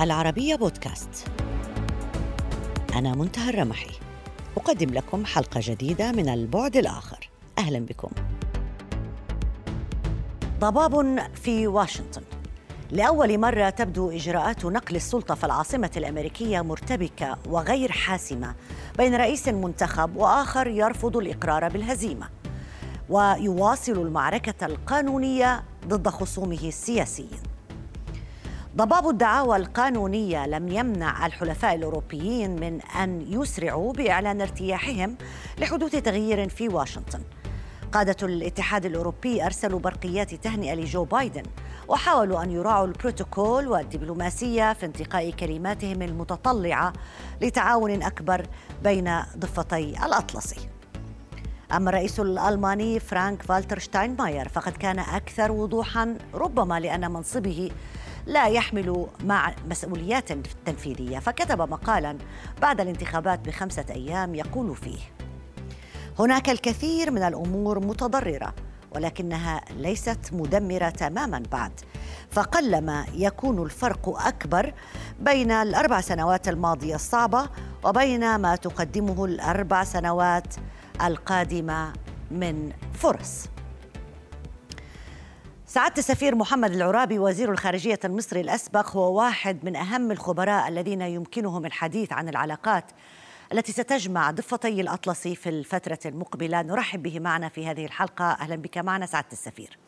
العربية بودكاست. أنا منتهى الرمحي. أقدم لكم حلقة جديدة من البعد الآخر. أهلا بكم. ضباب في واشنطن. لأول مرة تبدو إجراءات نقل السلطة في العاصمة الأمريكية مرتبكة وغير حاسمة بين رئيس منتخب وآخر يرفض الإقرار بالهزيمة ويواصل المعركة القانونية ضد خصومه السياسيين. ضباب الدعاوى القانونية لم يمنع الحلفاء الأوروبيين من أن يسرعوا بإعلان ارتياحهم لحدوث تغيير في واشنطن. قادة الاتحاد الأوروبي أرسلوا برقيات تهنئة لجو بايدن وحاولوا أن يراعوا البروتوكول والدبلوماسية في انتقاء كلماتهم المتطلعة لتعاون أكبر بين ضفتي الأطلسي. أما الرئيس الألماني فرانك فالتر شتاينماير فقد كان أكثر وضوحا ربما لأن منصبه لا يحمل مع مسؤوليات تنفيذية. فكتب مقالا بعد الانتخابات بخمسة أيام يقول فيه هناك الكثير من الأمور متضررة ولكنها ليست مدمرة تماما بعد. فقلما يكون الفرق أكبر بين الأربع سنوات الماضية الصعبة وبين ما تقدمه الأربع سنوات القادمة من فرص. سعادة السفير محمد العرابي وزير الخارجية المصري الأسبق هو واحد من أهم الخبراء الذين يمكنهم الحديث عن العلاقات التي ستجمع ضفتي الأطلسي في الفترة المقبلة. نرحب به معنا في هذه الحلقة. أهلا بك معنا سعادة السفير.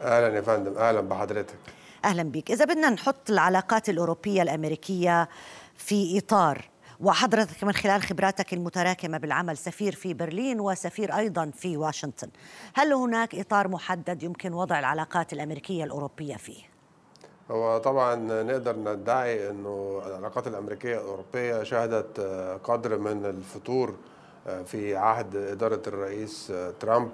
أهلا يا فندم. أهلا بحضرتك. أهلا بك. إذا بدنا نحط العلاقات الأوروبية الأمريكية في إطار وحضرتك من خلال خبراتك المتراكمة بالعمل سفير في برلين وسفير أيضا في واشنطن هل هناك إطار محدد يمكن وضع العلاقات الأمريكية الأوروبية فيه؟ هو طبعا نقدر ندعي إنه العلاقات الأمريكية الأوروبية شهدت قدر من الفتور في عهد إدارة الرئيس ترامب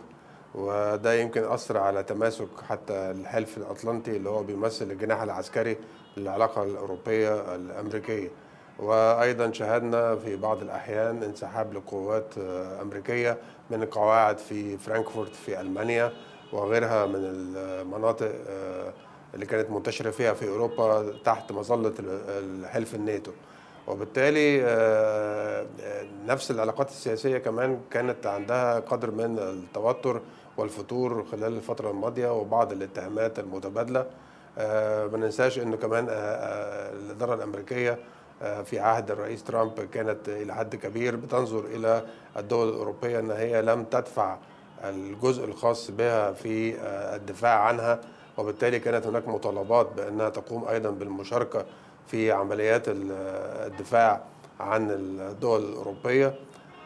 وده يمكن أثر على تماسك حتى الحلف الأطلنطي اللي هو بيمثل الجناح العسكري للعلاقة الأوروبية الأمريكية وأيضا شاهدنا في بعض الأحيان انسحاب لقوات أمريكية من القواعد في فرانكفورت في ألمانيا وغيرها من المناطق اللي كانت منتشرة فيها في أوروبا تحت مظلة الحلف الناتو. وبالتالي نفس العلاقات السياسية كمان كانت عندها قدر من التوتر والفتور خلال الفترة الماضية وبعض الاتهامات المتبادلة. ما ننساش انه كمان الإدارة الأمريكية في عهد الرئيس ترامب كانت إلى حد كبير بتنظر إلى الدول الأوروبية إن هي لم تدفع الجزء الخاص بها في الدفاع عنها وبالتالي كانت هناك مطالبات بأنها تقوم أيضا بالمشاركة في عمليات الدفاع عن الدول الأوروبية.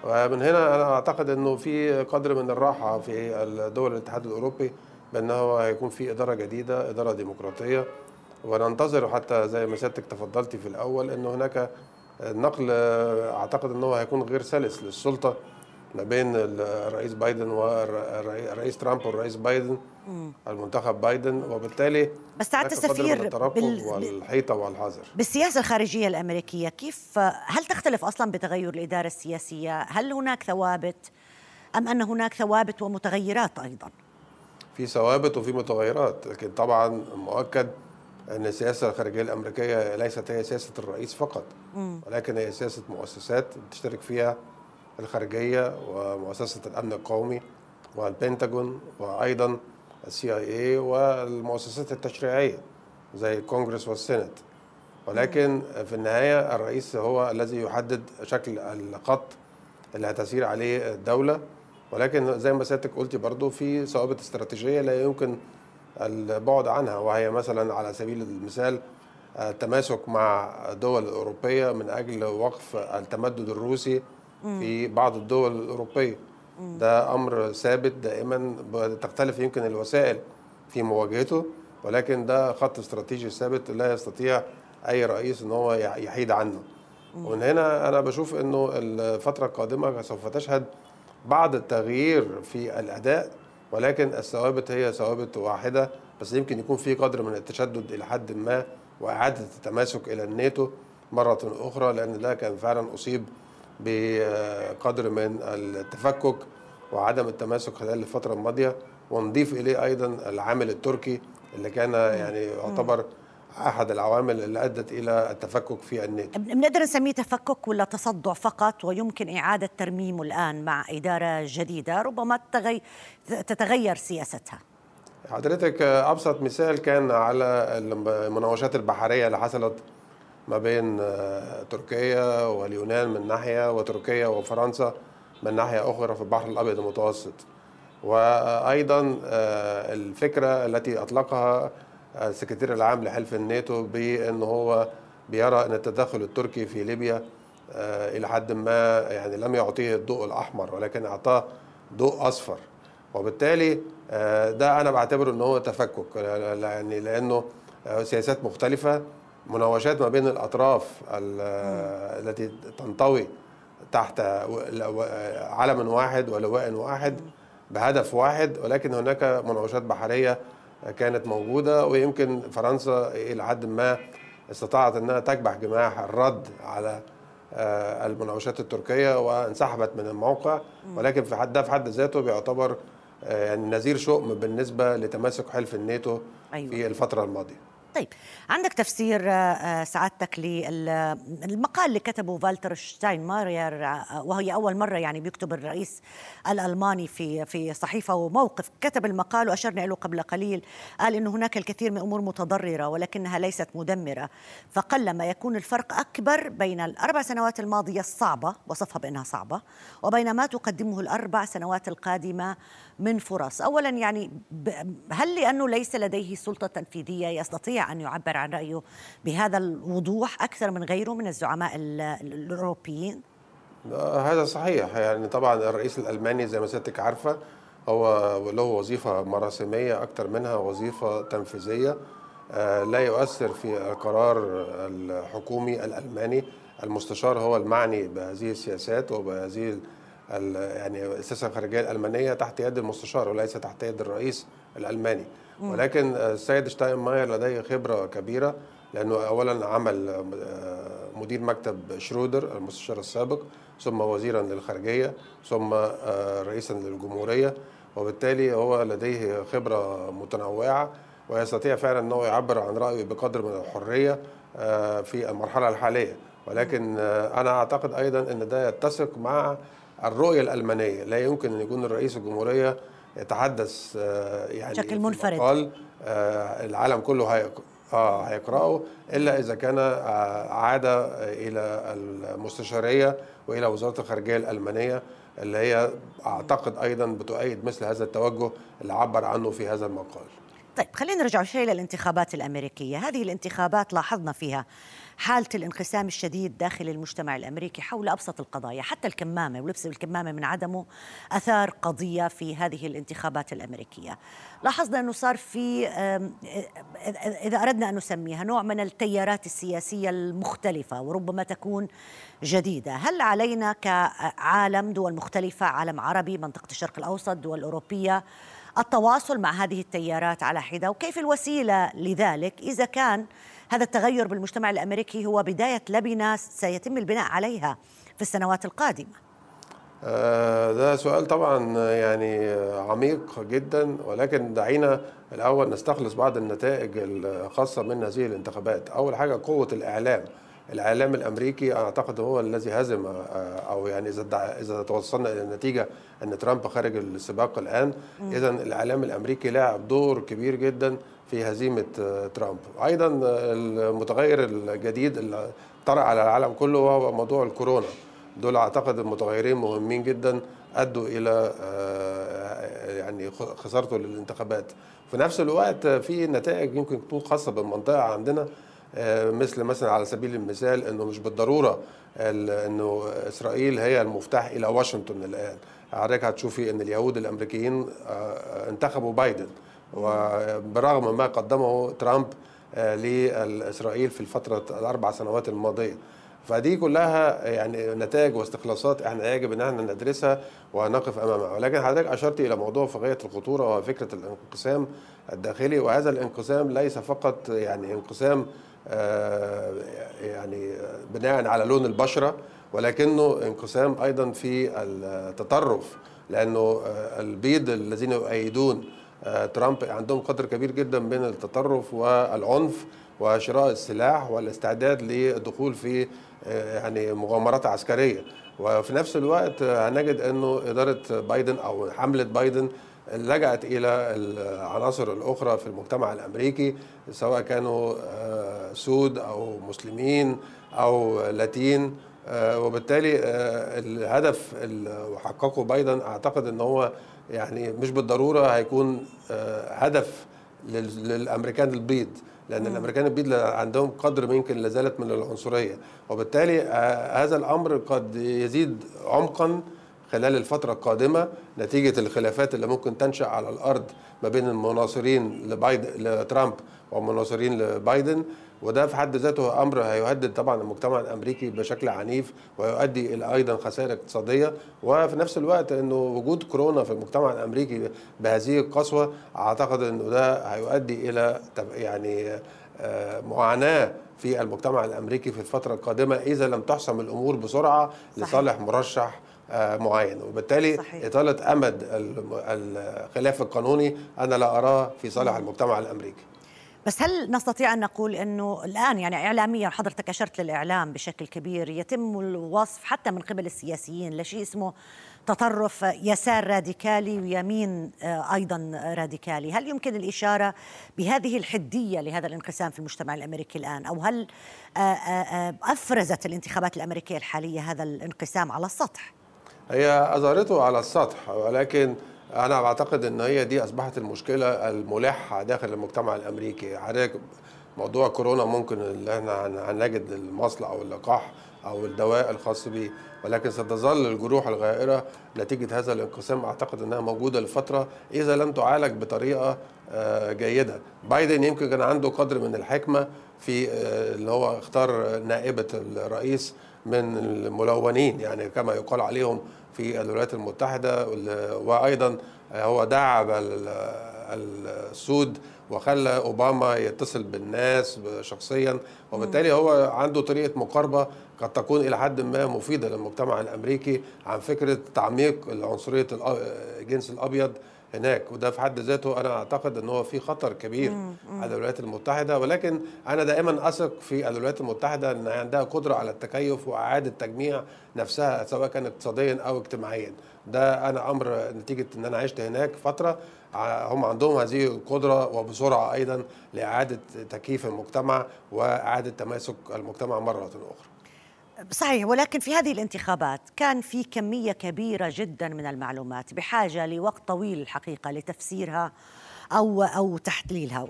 ومن هنا أنا أعتقد إنه في قدر من الراحة في دول الاتحاد الأوروبي بأنه هيكون في إدارة جديدة إدارة ديمقراطية وننتظر حتى زي ما سيادتك تفضلتي في الأول ان هناك نقل أعتقد إنه هيكون غير سلس للسلطة ما بين الرئيس بايدن والرئيس ترامب والرئيس بايدن المنتخب بايدن وبالتالي بس سعاده السفير بال... والحيطة والحذر بالسياسة الخارجية الأمريكية كيف هل تختلف أصلا بتغير الإدارة السياسية؟ هل هناك ثوابت أم أن هناك ثوابت ومتغيرات أيضا؟ في ثوابت وفي متغيرات لكن طبعا مؤكد أن السياسة الخارجية الأمريكية ليست هي سياسة الرئيس فقط ولكن هي سياسة مؤسسات بتشترك فيها الخارجية ومؤسسة الأمن القومي والبنتاجون وأيضا السي آي اي والمؤسسات التشريعية زي الكونجرس والسنت ولكن في النهاية الرئيس هو الذي يحدد شكل الخط اللي هتسير عليه الدولة. ولكن زي ما سيادتك قلتي برضو في ثوابت استراتيجية لا يمكن البعد عنها وهي مثلا على سبيل المثال التماسك مع الدول الأوروبية من أجل وقف التمدد الروسي في بعض الدول الأوروبية. ده أمر ثابت دائما تختلف يمكن الوسائل في مواجهته ولكن ده خط استراتيجي ثابت لا يستطيع أي رئيس أن هو يحيد عنه. ومن هنا أنا بشوف أنه الفترة القادمة سوف تشهد بعض التغيير في الأداء ولكن الثوابت هي ثوابت واحدة بس يمكن يكون في قدر من التشدد إلى حد ما وإعادة التماسك إلى الناتو مرة أخرى لأن ده كان فعلا أصيب بقدر من التفكك وعدم التماسك خلال الفترة الماضية ونضيف إليه أيضا العامل التركي اللي كان يعني يعتبر أحد العوامل اللي أدت إلى التفكك في الناتو بنقدر نسميه تفكك ولا تصدع فقط؟ ويمكن إعادة ترميمه الآن مع إدارة جديدة ربما تتغير سياستها. حضرتك أبسط مثال كان على المناوشات البحرية اللي حصلت ما بين تركيا واليونان من ناحية وتركيا وفرنسا من ناحية أخرى في البحر الأبيض المتوسط. وأيضا الفكرة التي أطلقها السكرتير العام لحلف الناتو بإن هو بيرى إن التدخل التركي في ليبيا إلى حد ما يعني لم يعطيه الضوء الأحمر ولكن أعطاه ضوء أصفر. وبالتالي ده أنا بعتبره إن هو تفكك يعني لأنه سياسات مختلفة مناوشات ما بين الأطراف التي تنطوي تحت علم واحد ولواء واحد بهدف واحد ولكن هناك مناوشات بحرية كانت موجودة ويمكن فرنسا إلى حد ما استطاعت إنها تكبح جماح الرد على المناوشات التركية وانسحبت من الموقع. ولكن في حد ده في حد ذاته بيعتبر يعني نذير شؤم بالنسبة لتماسك حلف الناتو أيوة. في الفترة الماضية. طيب عندك تفسير سعادتك للمقال اللي كتبه فالتر شتاينماير وهي أول مرة يعني بيكتب الرئيس الألماني في في صحيفة وموقف. كتب المقال واشرنا له قبل قليل. قال إنه هناك الكثير من أمور متضررة ولكنها ليست مدمرة. فقلما يكون الفرق أكبر بين الأربع سنوات الماضية الصعبة وصفها بأنها صعبة وبين ما تقدمه الأربع سنوات القادمة من فرص. اولا يعني هل لأنه ليس لديه سلطة تنفيذية يستطيع أن يعبر عن رأيه بهذا الوضوح أكثر من غيره من الزعماء الأوروبيين؟ هذا صحيح. يعني طبعا الرئيس الألماني زي ما سيادتك عارفة هو له وظيفة مراسمية أكثر منها وظيفة تنفيذية لا يؤثر في القرار الحكومي الألماني. المستشار هو المعني بهذه السياسات وبهذه يعني السياسة الخارجيه الألمانية تحت يد المستشار وليس تحت يد الرئيس الألماني. ولكن السيد شتاينماير لديه خبرة كبيرة لأنه اولا عمل مدير مكتب شرودر المستشار السابق ثم وزيرا للخارجية ثم رئيسا للجمهورية وبالتالي هو لديه خبرة متنوعة ويستطيع فعلا أنه يعبر عن رأيه بقدر من الحرية في المرحلة الحالية. ولكن أنا أعتقد أيضا أن ده يتسق مع الرؤية الألمانية. لا يمكن أن يكون الرئيس الجمهورية يتحدث يعني بشكل منفرد. قال العالم كله هيقرأ آه هيقرأه إلا إذا كان عاد إلى المستشارية وإلى وزارة الخارجية الألمانية اللي هي أعتقد أيضا بتؤيد مثل هذا التوجه اللي عبر عنه في هذا المقال. طيب خلينا نرجع شوي للانتخابات الأمريكية، هذه الانتخابات لاحظنا فيها حالة الانقسام الشديد داخل المجتمع الأمريكي حول أبسط القضايا حتى الكمامة ولبس الكمامة من عدمه أثار قضية في هذه الانتخابات الأمريكية. لاحظنا أنه صار في إذا أردنا أن نسميها نوع من التيارات السياسية المختلفة وربما تكون جديدة. هل علينا كعالم دول مختلفة عالم عربي منطقة الشرق الأوسط دول أوروبية التواصل مع هذه التيارات على حدة؟ وكيف الوسيلة لذلك إذا كان هذا التغير بالمجتمع الأمريكي هو بداية لبنة سيتم البناء عليها في السنوات القادمة. ده سؤال طبعا يعني عميق جدا ولكن دعينا الأول نستخلص بعض النتائج الخاصة من هذه الانتخابات، أول حاجة قوة الإعلام. الإعلام الأمريكي أعتقد هو الذي هزم أو يعني إذا إذا توصلنا إلى النتيجه أن ترامب خارج السباق الآن اذا الإعلام الأمريكي لعب دور كبير جدا في هزيمة ترامب. أيضا المتغير الجديد اللي طرأ على العالم كله وهو موضوع الكورونا. دول أعتقد متغيرين مهمين جدا أدوا إلى يعني خسارته للانتخابات. في نفس الوقت في نتائج يمكن تكون خاصة بالمنطقة عندنا مثل مثلا على سبيل المثال إنه مش بالضرورة إنه إسرائيل هي المفتاح إلى واشنطن الآن. حضرتك هتشوفي إن اليهود الأمريكيين انتخبوا بايدن. وبرغم ما قدمه ترامب لإسرائيل في الفترة الأربع سنوات الماضية. فدي كلها يعني نتائج واستخلاصات إحنا يجب إن إحنا ندرسها ونقف أمامها. ولكن حضرتك أشرت إلى موضوع في غايه الخطورة وهو فكرة الانقسام الداخلي وهذا الانقسام ليس فقط يعني انقسام يعني بناء على لون البشرة ولكنه انقسام أيضا في التطرف لأنه البيض الذين يؤيدون ترامب عندهم قدر كبير جدا من التطرف والعنف وشراء السلاح والاستعداد للدخول في يعني مغامرات عسكرية. وفي نفس الوقت هنجد إنه إدارة بايدن أو حملة بايدن لجأت إلى العناصر الأخرى في المجتمع الأمريكي سواء كانوا سود أو مسلمين أو لاتين. وبالتالي الهدف اللي حققه بايدن أعتقد أن هو يعني مش بالضرورة هيكون هدف للأمريكان البيض لأن مم. الأمريكان البيض عندهم قدر يمكن لازالت من العنصرية وبالتالي هذا الأمر قد يزيد عمقا خلال الفترة القادمة نتيجة الخلافات اللي ممكن تنشأ على الأرض ما بين المناصرين لبايدن لترامب والمناصرين لبايدن وده في حد ذاته أمر هيهدد طبعا المجتمع الأمريكي بشكل عنيف ويؤدي إلى أيضا خسائر اقتصادية وفي نفس الوقت إنه وجود كورونا في المجتمع الأمريكي بهذه القسوة أعتقد إنه ده هيؤدي إلى يعني معاناة في المجتمع الأمريكي في الفترة القادمة إذا لم تحسم الأمور بسرعة صحيح. لصالح مرشح معين وبالتالي صحيح. إطالة أمد الخلاف القانوني أنا لا أراه في صالح المجتمع الأمريكي بس هل نستطيع أن نقول أنه الآن يعني إعلاميا حضرتك أشرت للإعلام بشكل كبير يتم الوصف حتى من قبل السياسيين لشيء اسمه تطرف يسار راديكالي ويمين أيضا راديكالي، هل يمكن الإشارة بهذه الحدية لهذا الانقسام في المجتمع الأمريكي الآن أو هل أفرزت الانتخابات الأمريكية الحالية هذا الانقسام على السطح؟ هي اظهرته على السطح ولكن أنا بعتقد إن هي دي أصبحت المشكلة الملحه داخل المجتمع الأمريكي. حضرتك موضوع كورونا ممكن اللي إحنا هنجد المصل أو اللقاح أو الدواء الخاص به ولكن ستظل الجروح الغائرة نتيجة هذا الانقسام أعتقد إنها موجودة لفترة إذا لم تعالج بطريقة جيدة. بايدن يمكن كان عنده قدر من الحكمة في اللي هو اختار نائبة الرئيس من الملونين يعني كما يقال عليهم في الولايات المتحدة وأيضا هو دعا السود وخلى أوباما يتصل بالناس شخصيا وبالتالي هو عنده طريقة مقاربة قد تكون إلى حد ما مفيدة للمجتمع الأمريكي عن فكرة تعميق عنصرية الجنس الأبيض هناك وده في حد ذاته أنا أعتقد إن هو في خطر كبير على الولايات المتحدة. ولكن أنا دائما أثق في الولايات المتحدة إن عندها قدرة على التكيف وإعادة تجميع نفسها سواء كان اقتصاديا أو اجتماعيا. ده أنا أمر نتيجة إن أنا عشت هناك فترة. هم عندهم هذه القدرة وبسرعة أيضا لإعادة تكييف المجتمع وإعادة تماسك المجتمع مرة أخرى. صحيح ولكن في هذه الانتخابات كان في كمية كبيرة جدا من المعلومات بحاجة لوقت طويل الحقيقة لتفسيرها أو أو تحليلها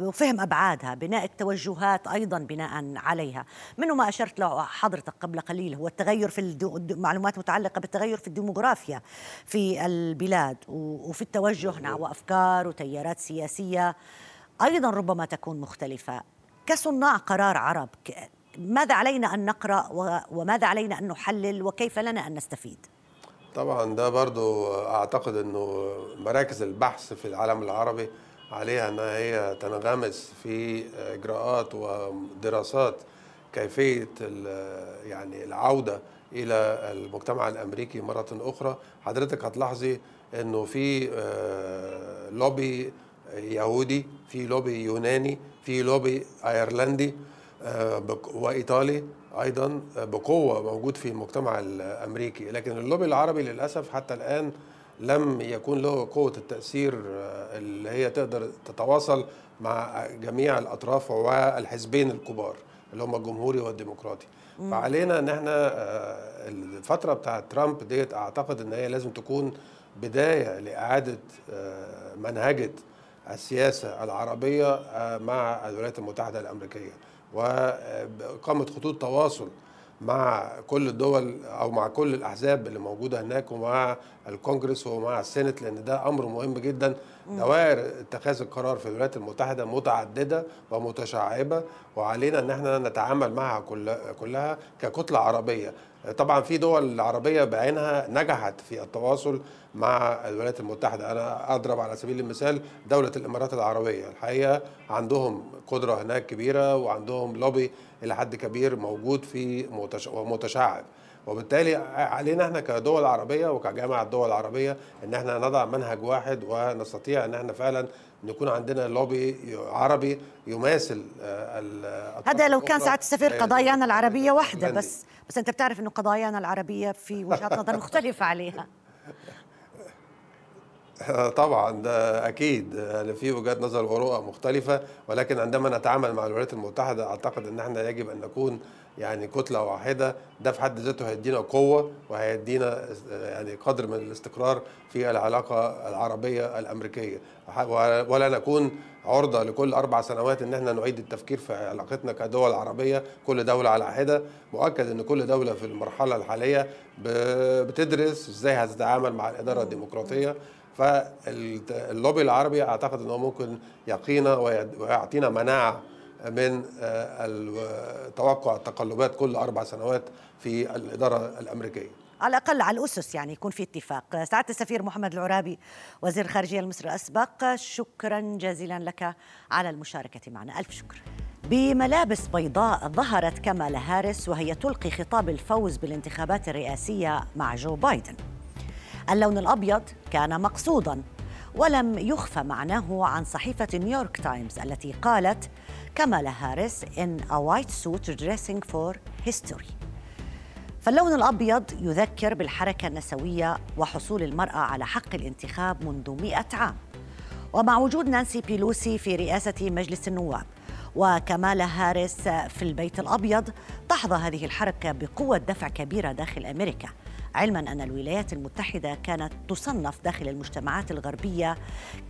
وفهم أبعادها بناء التوجهات أيضا بناء عليها. منه ما أشرت له حضرتك قبل قليل هو التغير في المعلومات متعلقة بالتغير في الديموغرافيا في البلاد وفي التوجه نحو أفكار وتيارات سياسية أيضا ربما تكون مختلفة. كصناع قرار عرب ماذا علينا أن نقرأ وماذا علينا أن نحلل وكيف لنا أن نستفيد؟ طبعا ده برضو أعتقد أنه مراكز البحث في العالم العربي عليها أنها هي تنغمس في إجراءات ودراسات كيفية يعني العودة إلى المجتمع الأمريكي مرة أخرى. حضرتك هتلاحظي أنه في لوبي يهودي في لوبي يوناني في لوبي أيرلندي. وإيطالي أيضا بقوة موجود في المجتمع الأمريكي. لكن اللوبي العربي للأسف حتى الآن لم يكون له قوة التأثير اللي هي تقدر تتواصل مع جميع الأطراف والحزبين الكبار اللي هم الجمهوري والديمقراطي. فعلينا إن إحنا الفترة بتاعة ترامب ديت أعتقد إن هي لازم تكون بداية لإعادة منهجة السياسة العربية مع الولايات المتحدة الأمريكية. وإقامة خطوط تواصل مع كل الدول أو مع كل الأحزاب اللي موجودة هناك ومع الكونجرس ومع السينت لأن ده أمر مهم جدا. دوائر اتخاذ القرار في الولايات المتحدة متعددة ومتشعبة وعلينا أن إحنا نتعامل معها كلها ككتلة عربية. طبعا في دول عربية بعينها نجحت في التواصل مع الولايات المتحدة. أنا أضرب على سبيل المثال دولة الإمارات العربية. الحقيقة عندهم قدرة هناك كبيرة وعندهم لوبي إلى حد كبير موجود في متشعب وبالتالي علينا إحنا كدول عربية وكجامعة دول عربية إن إحنا نضع منهج واحد ونستطيع إن إحنا فعلا نكون عندنا لوبي عربي يماثل هذا لو كان سعاده السفير قضايانا العربية واحدة بس بس أنت بتعرف إنه قضايانا العربية في وجهات نظر مختلفة عليها. طبعا ده أكيد. في وجهات نظر ورؤى مختلفة ولكن عندما نتعامل مع الولايات المتحدة أعتقد إن إحنا يجب أن نكون يعني كتلة واحدة. ده في حد ذاته هيدينا قوة وهيدينا يعني قدر من الاستقرار في العلاقة العربية الأمريكية. ولا نكون عرضة لكل أربع سنوات إن إحنا نعيد التفكير في علاقتنا كدول عربية كل دولة على حدة. مؤكد إن كل دولة في المرحلة الحالية بتدرس إزاي هتتعامل مع الإدارة الديمقراطية. فاللوبي العربي أعتقد انه ممكن يقينا ويعطينا مناعة من توقع التقلبات كل أربع سنوات في الإدارة الأمريكية. على الأقل على الأسس يعني يكون في اتفاق. سعادة السفير محمد العرابي وزير الخارجيه المصري الأسبق شكرا جزيلا لك على المشاركة معنا، ألف شكر. بملابس بيضاء ظهرت كمالا هاريس وهي تلقي خطاب الفوز بالانتخابات الرئاسية مع جو بايدن. اللون الأبيض كان مقصودا ولم يخفى معناه عن صحيفة نيويورك تايمز التي قالت كمالا هاريس in a white suit dressing for history. فاللون الأبيض يذكر بالحركة النسوية وحصول المرأة على حق الانتخاب منذ مئة عام. ومع وجود نانسي بيلوسي في رئاسة مجلس النواب وكمالا هاريس في البيت الأبيض تحظى هذه الحركة بقوة دفع كبيرة داخل أمريكا علما أن الولايات المتحدة كانت تصنف داخل المجتمعات الغربية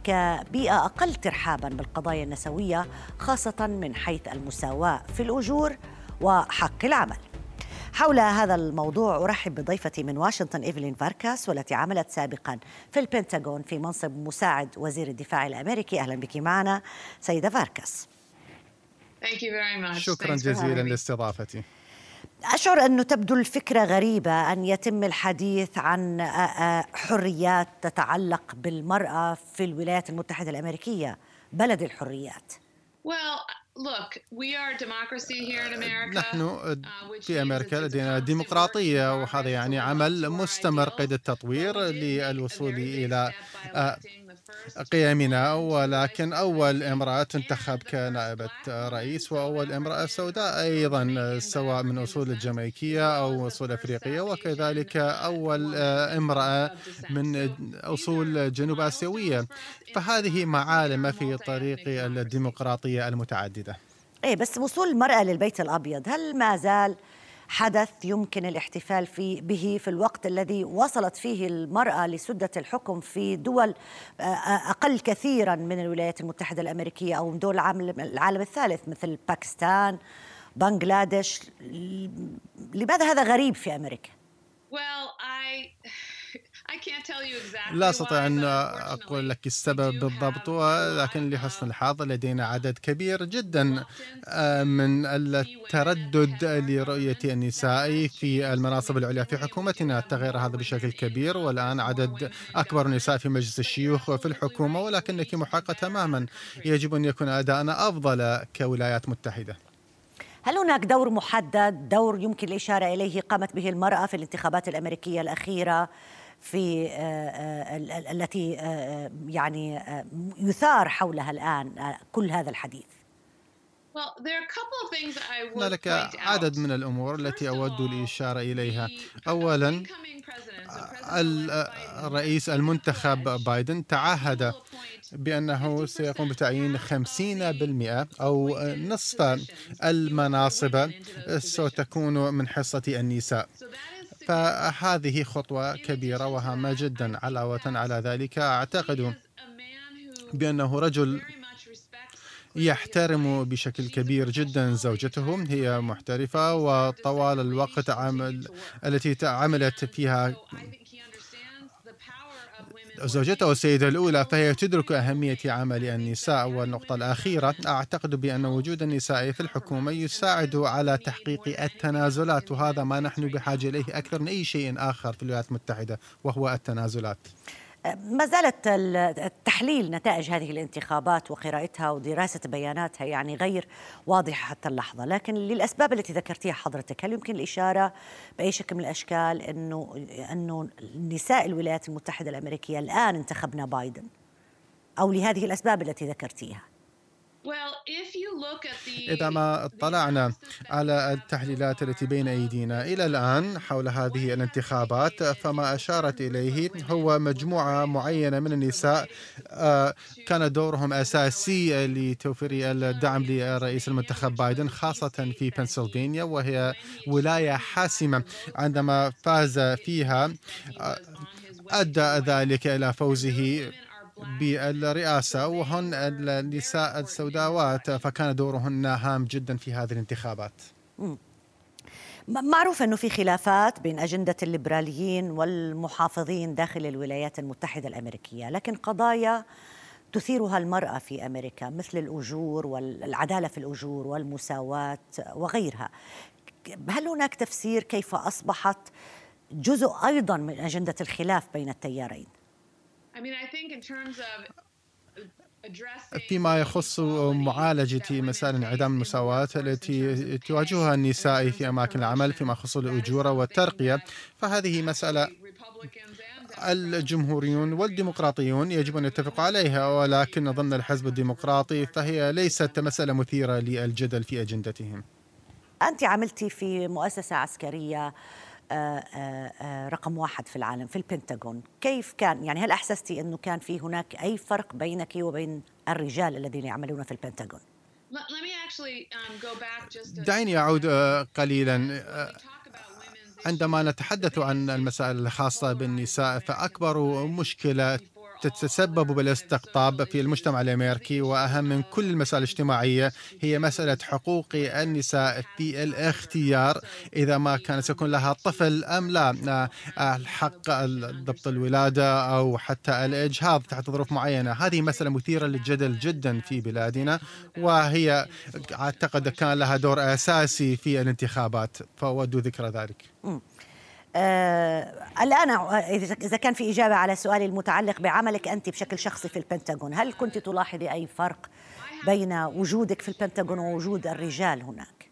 كبيئة أقل ترحابا بالقضايا النسوية خاصة من حيث المساواة في الأجور وحق العمل. حول هذا الموضوع أرحب بضيفتي من واشنطن إيفلين فاركاس والتي عملت سابقا في البنتاغون في منصب مساعد وزير الدفاع الأمريكي أهلا بك معنا سيدة فاركاس. شكرا جزيلا لاستضافتي. أشعر أنه تبدو الفكرة غريبة أن يتم الحديث عن حريات تتعلق بالمرأة في الولايات المتحدة الأمريكية بلد الحريات. نحن في أمريكا لدينا ديمقراطية وهذا يعني عمل مستمر قيد التطوير للوصول إلى قيمنا ولكن أول امرأة تنتخب كنائبة رئيس وأول امرأة سوداء أيضا سواء من أصول الجامايكية أو أصول أفريقية. وكذلك أول امرأة من أصول جنوب آسيوية. فهذه معالم في طريق الديمقراطية المتعددة. إيه بس وصول المرأة للبيت الأبيض هل ما زال حدث يمكن الاحتفال في به في الوقت الذي وصلت فيه المرأة لسدة الحكم في دول أقل كثيرا من الولايات المتحدة الأمريكية أو دول العالم, الثالث مثل باكستان بنغلاديش لماذا هذا غريب في أمريكا؟ well. لا أستطيع أن أقول لك السبب بالضبط ولكن لحسن الحظ لدينا عدد كبير جدا آه، من التردد لرؤية النساء في المناصب العليا في حكومتنا. تغير هذا بشكل كبير والآن عدد أكبر النساء في مجلس الشيوخ وفي الحكومة ولكنك محقة تماما. يجب أن يكون أداءنا أفضل كولايات متحدة. هل هناك دور محدد دور يمكن الإشارة إليه قامت به المرأة في الانتخابات الأمريكية الأخيرة؟ في آه، آه، التي آه، يعني يثار حولها الآن كل هذا الحديث. هناك عدد من الأمور التي أود الإشارة إليها. أولا الرئيس المنتخب بايدن تعهد بأنه سيقوم بتعيين 50% أو نصف المناصب ستكون من حصة النساء. فهذه خطوة كبيرة وهامة جدا. علاوة على ذلك أعتقد بأنه رجل يحترم بشكل كبير جدا زوجته. هي محترفة وطوال الوقت عمل التي عملت فيها زوجته السيدة الأولى فهي تدرك أهمية عمل النساء. والنقطة الأخيرة أعتقد بأن وجود النساء في الحكومة يساعد على تحقيق التنازلات وهذا ما نحن بحاجة إليه أكثر من أي شيء آخر في الولايات المتحدة وهو التنازلات. ما زالت التحليل نتائج هذه الانتخابات وقراءتها ودراسة بياناتها يعني غير واضحة حتى اللحظة. لكن للأسباب التي ذكرتيها حضرتك هل يمكن الإشارة بأي شكل من الأشكال أنه, أنه نساء الولايات المتحدة الأمريكية الآن انتخبنا بايدن؟ أو لهذه الأسباب التي ذكرتيها؟ إذا ما اطلعنا على التحليلات التي بين أيدينا إلى الآن حول هذه الانتخابات فما أشارت إليه هو مجموعة معينة من النساء آه، كان دورهم أساسي لتوفير الدعم لرئيس المنتخب بايدن خاصة في بنسلفانيا وهي ولاية حاسمة عندما فاز فيها آه، أدى ذلك إلى فوزه. بالرئاسة وهن النساء السوداوات فكان دورهن هام جدا في هذه الانتخابات معروف أنه في خلافات بين أجندة الليبراليين والمحافظين داخل الولايات المتحدة الأمريكية، لكن قضايا تثيرها المرأة في أمريكا مثل الأجور والعدالة في الأجور والمساواة وغيرها. هل هناك تفسير كيف أصبحت جزء أيضا من أجندة الخلاف بين التيارين؟ فيما يخص معالجة مسائل انعدام المساواة التي تواجهها النساء في أماكن العمل فيما يخص الأجور والترقية. فهذه مسألة الجمهوريون والديمقراطيون يجب أن يتفقوا عليها ولكن ضمن الحزب الديمقراطي فهي ليست مسألة مثيرة للجدل في أجندتهم. أنت عملتي في مؤسسة عسكرية رقم واحد في العالم في البنتاغون. كيف كان؟ يعني هل أحسستي أنه كان في هناك أي فرق بينك وبين الرجال الذين يعملون في البنتاغون؟ Um, دعيني أعود قليلا. عندما نتحدث عن المسائل الخاصة بالنساء فأكبر مشكلة تتسبب بالاستقطاب في المجتمع الأمريكي وأهم من كل المسائل الاجتماعية هي مسألة حقوق النساء في الاختيار إذا ما كان سيكون لها طفل أم لا. الحق ضبط الولادة أو حتى الإجهاض تحت ظروف معينة. هذه مسألة مثيرة للجدل جدا في بلادنا وهي أعتقد كان لها دور أساسي في الانتخابات فأود ذكر ذلك. آه الآن إذا كان في إجابة على سؤالي المتعلق بعملك أنت بشكل شخصي في البنتاغون هل كنت تلاحظي أي فرق بين وجودك في البنتاغون ووجود الرجال هناك؟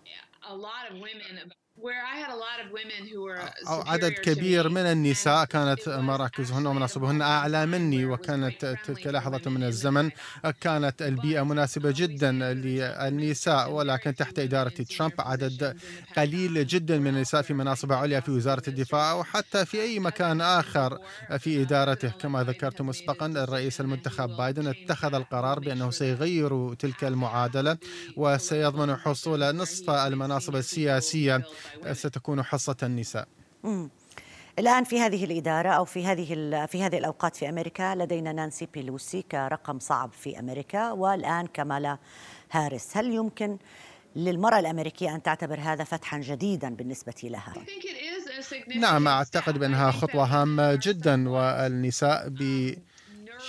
أو عدد كبير من النساء كانت مراكزهن ومناصبهن أعلى مني وكانت تلك لحظة من الزمن. كانت البيئة مناسبة جدا للنساء ولكن تحت إدارة ترامب عدد قليل جدا من النساء في مناصب عليا في وزارة الدفاع وحتى في أي مكان آخر في إدارته. كما ذكرت مسبقا الرئيس المنتخب بايدن اتخذ القرار بأنه سيغير تلك المعادلة وسيضمن حصول نصف المناصب السياسية ستكون حصة النساء. الآن في هذه الإدارة أو في هذه في هذه الأوقات في أمريكا لدينا نانسي بيلوسي كرقم صعب في أمريكا والآن كمالا هاريس. هل يمكن للمرأة الأمريكية أن تعتبر هذا فتحا جديدا بالنسبة لها؟ نعم أعتقد بأنها خطوة هامة جدا والنساء ب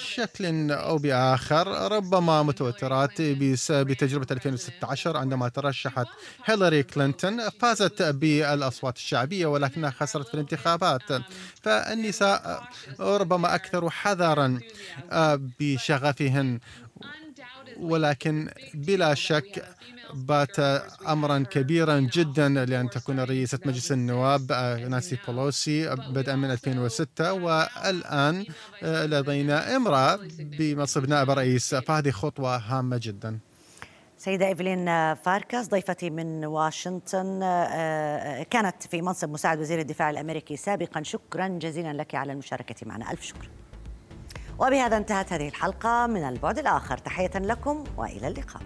بشكل أو بآخر ربما متوترات بسبب تجربة 2016 عندما ترشحت هيلاري كلينتون فازت بالأصوات الشعبية ولكنها خسرت في الانتخابات. فالنساء ربما أكثر حذرا بشغفهم ولكن بلا شك بات امرا كبيرا جدا لأن تكون رئيسة مجلس النواب آه، نانسي بولوسي بدءا من 2006 والآن آه، لدينا امرأة بمنصب نائب رئيس فهذه خطوة هامة جدا. سيدة إيفلين فاركاس ضيفتي من واشنطن آه، كانت في منصب مساعد وزير الدفاع الأمريكي سابقا. شكرا جزيلا لك على المشاركة معنا. ألف شكر. وبهذا انتهت هذه الحلقة من البعد الآخر. تحية لكم وإلى اللقاء.